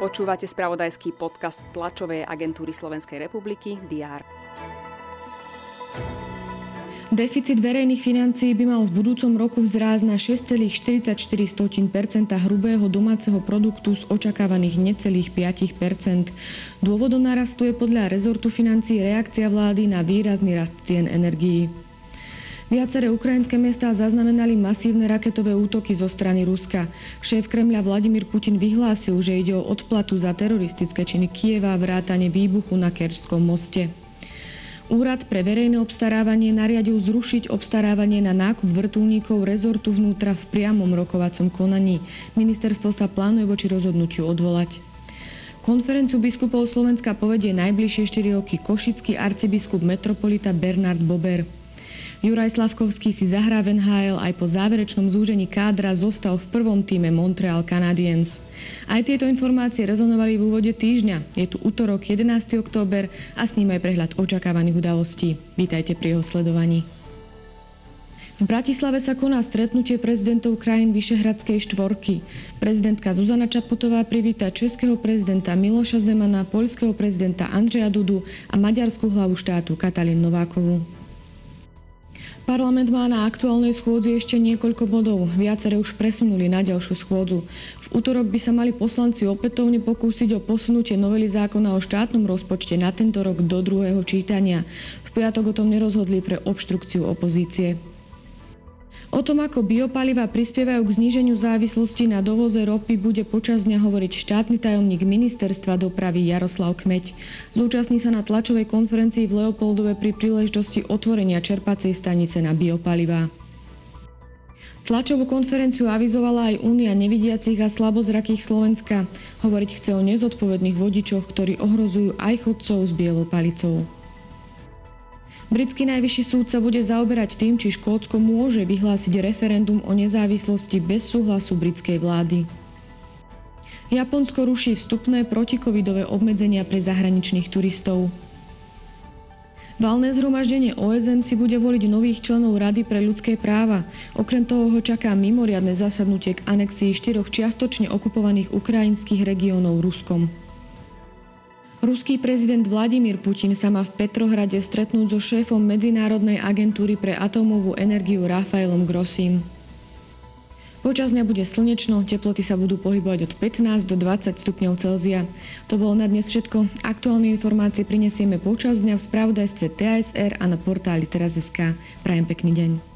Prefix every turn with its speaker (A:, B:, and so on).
A: Počúvate spravodajský podcast tlačovej agentúry Slovenskej republiky DR.
B: Deficit verejných financií by mal v budúcom roku vzrásť na 6,44% hrubého domáceho produktu z očakávaných necelých 5% Dôvodom narastu je podľa rezortu financií reakcia vlády na výrazný rast cien energií. Viaceré ukrajinské mestá zaznamenali masívne raketové útoky zo strany Ruska. Šéf Kremľa Vladimír Putin vyhlásil, že ide o odplatu za teroristické činy Kieva a vrátane výbuchu na Kerčskom moste. Úrad pre verejné obstarávanie nariadil zrušiť obstarávanie na nákup vrtulníkov rezortu vnútra v priamom rokovacom konaní. Ministerstvo sa plánuje voči rozhodnutiu odvolať. Konferenciu biskupov Slovenska povedie najbližšie 4 roky košický arcibiskup metropolita Bernard Bober. Juraj Slavkovský si zahrá v NHL aj po záverečnom zúžení kádra zostal v prvom týme Montreal Canadiens. Aj tieto informácie rezonovali v úvode týždňa. Je tu útorok 11. október a s ním aj prehľad očakávaných udalostí. Vítajte pri jeho sledovaní. V Bratislave sa koná stretnutie prezidentov krajín Vyšehradskej štvorky. Prezidentka Zuzana Čaputová privíta českého prezidenta Miloša Zemana, poľského prezidenta Andreja Dudu a maďarskú hlavu štátu Katalin Novákovú. Parlament má na aktuálnej schôdzi ešte niekoľko bodov. Viacere už presunuli na ďalšiu schôdzu. V útorok by sa mali poslanci opätovne pokúsiť o posunutie novely zákona o štátnom rozpočte na tento rok do druhého čítania. V piatok o tom nerozhodli pre obštrukciu opozície. O tom, ako biopaliva prispievajú k zníženiu závislosti na dovoze ropy, bude počas dňa hovoriť štátny tajomník ministerstva dopravy Jaroslav Kmeď. Zúčastní sa na tlačovej konferencii v Leopoldove pri príležitosti otvorenia čerpacej stanice na biopalivá. Tlačovú konferenciu avizovala aj Únia nevidiacich a slabozrakých Slovenska. Hovoriť chce o nezodpovedných vodičoch, ktorí ohrozujú aj chodcov s bielou palicou. Britský najvyšší súd sa bude zaoberať tým, či Škótsko môže vyhlásiť referendum o nezávislosti bez súhlasu britskej vlády. Japonsko ruší vstupné protikovidové obmedzenia pre zahraničných turistov. Valné zhromaždenie OSN si bude voliť nových členov Rady pre ľudské práva. Okrem toho ho čaká mimoriadne zasadnutie k anexii štyroch čiastočne okupovaných ukrajinských regiónov Ruskom. Ruský prezident Vladimír Putin sa má v Petrohrade stretnúť so šéfom Medzinárodnej agentúry pre atómovú energiu Rafaelom Grossim. Počas dňa bude slnečno, teploty sa budú pohybovať od 15 do 20 stupňov Celzia. To bolo na dnes všetko. Aktuálne informácie prinesieme počas dňa v spravodajstve TASR a na portáli teraz.sk. Prajem pekný deň.